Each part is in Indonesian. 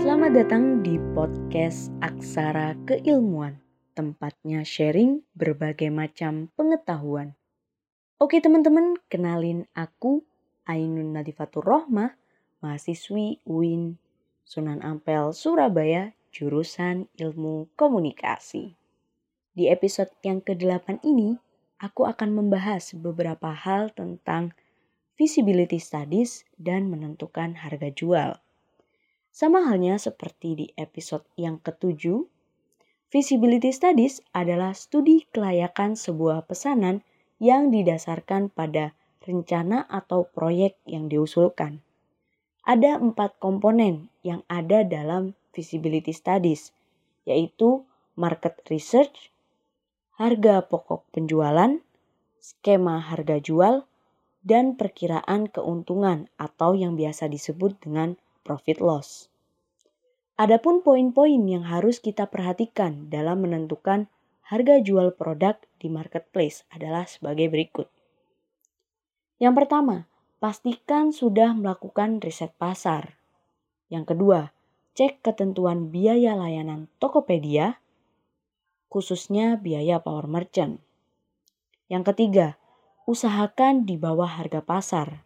Selamat datang di podcast Aksara Keilmuan, tempatnya sharing berbagai macam pengetahuan. Oke teman-teman, kenalin aku Ainun Nadifatur Rohmah, mahasiswi UIN Sunan Ampel, Surabaya, jurusan Ilmu Komunikasi. Di episode yang ke-8 ini, aku akan membahas beberapa hal tentang visibility studies dan menentukan harga jual. Sama halnya seperti di episode yang ketujuh, visibility studies adalah studi kelayakan sebuah pesanan yang didasarkan pada rencana atau proyek yang diusulkan. Ada empat komponen yang ada dalam visibility studies, yaitu market research, harga pokok penjualan, skema harga jual, dan perkiraan keuntungan atau yang biasa disebut dengan profit loss. Adapun poin-poin yang harus kita perhatikan dalam menentukan harga jual produk di marketplace adalah sebagai berikut. Yang pertama, pastikan sudah melakukan riset pasar. Yang kedua, cek ketentuan biaya layanan Tokopedia, khususnya biaya power merchant. Yang ketiga, usahakan di bawah harga pasar.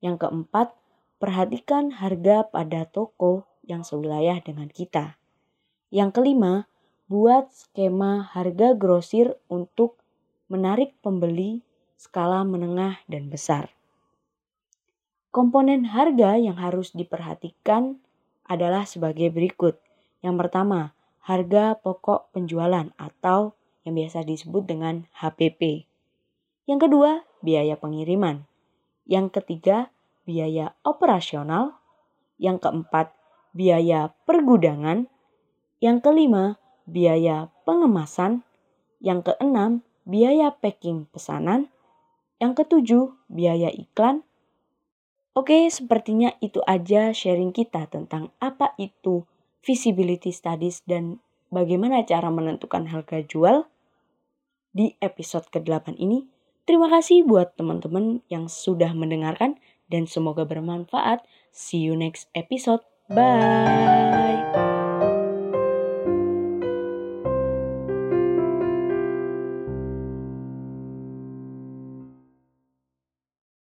Yang keempat, perhatikan harga pada toko yang sewilayah dengan kita. Yang kelima, buat skema harga grosir untuk menarik pembeli skala menengah dan besar. Komponen harga yang harus diperhatikan adalah sebagai berikut. Yang pertama, harga pokok penjualan atau yang biasa disebut dengan HPP. Yang kedua, biaya pengiriman. Yang ketiga, biaya operasional. Yang keempat, biaya pergudangan. Yang kelima, biaya pengemasan. Yang keenam, biaya packing pesanan. Yang ketujuh, biaya iklan. Oke, sepertinya itu aja sharing kita tentang apa itu visibility studies dan bagaimana cara menentukan harga jual di episode ke-8 ini. Terima kasih buat teman-teman yang sudah mendengarkan dan semoga bermanfaat. See you next episode. Bye.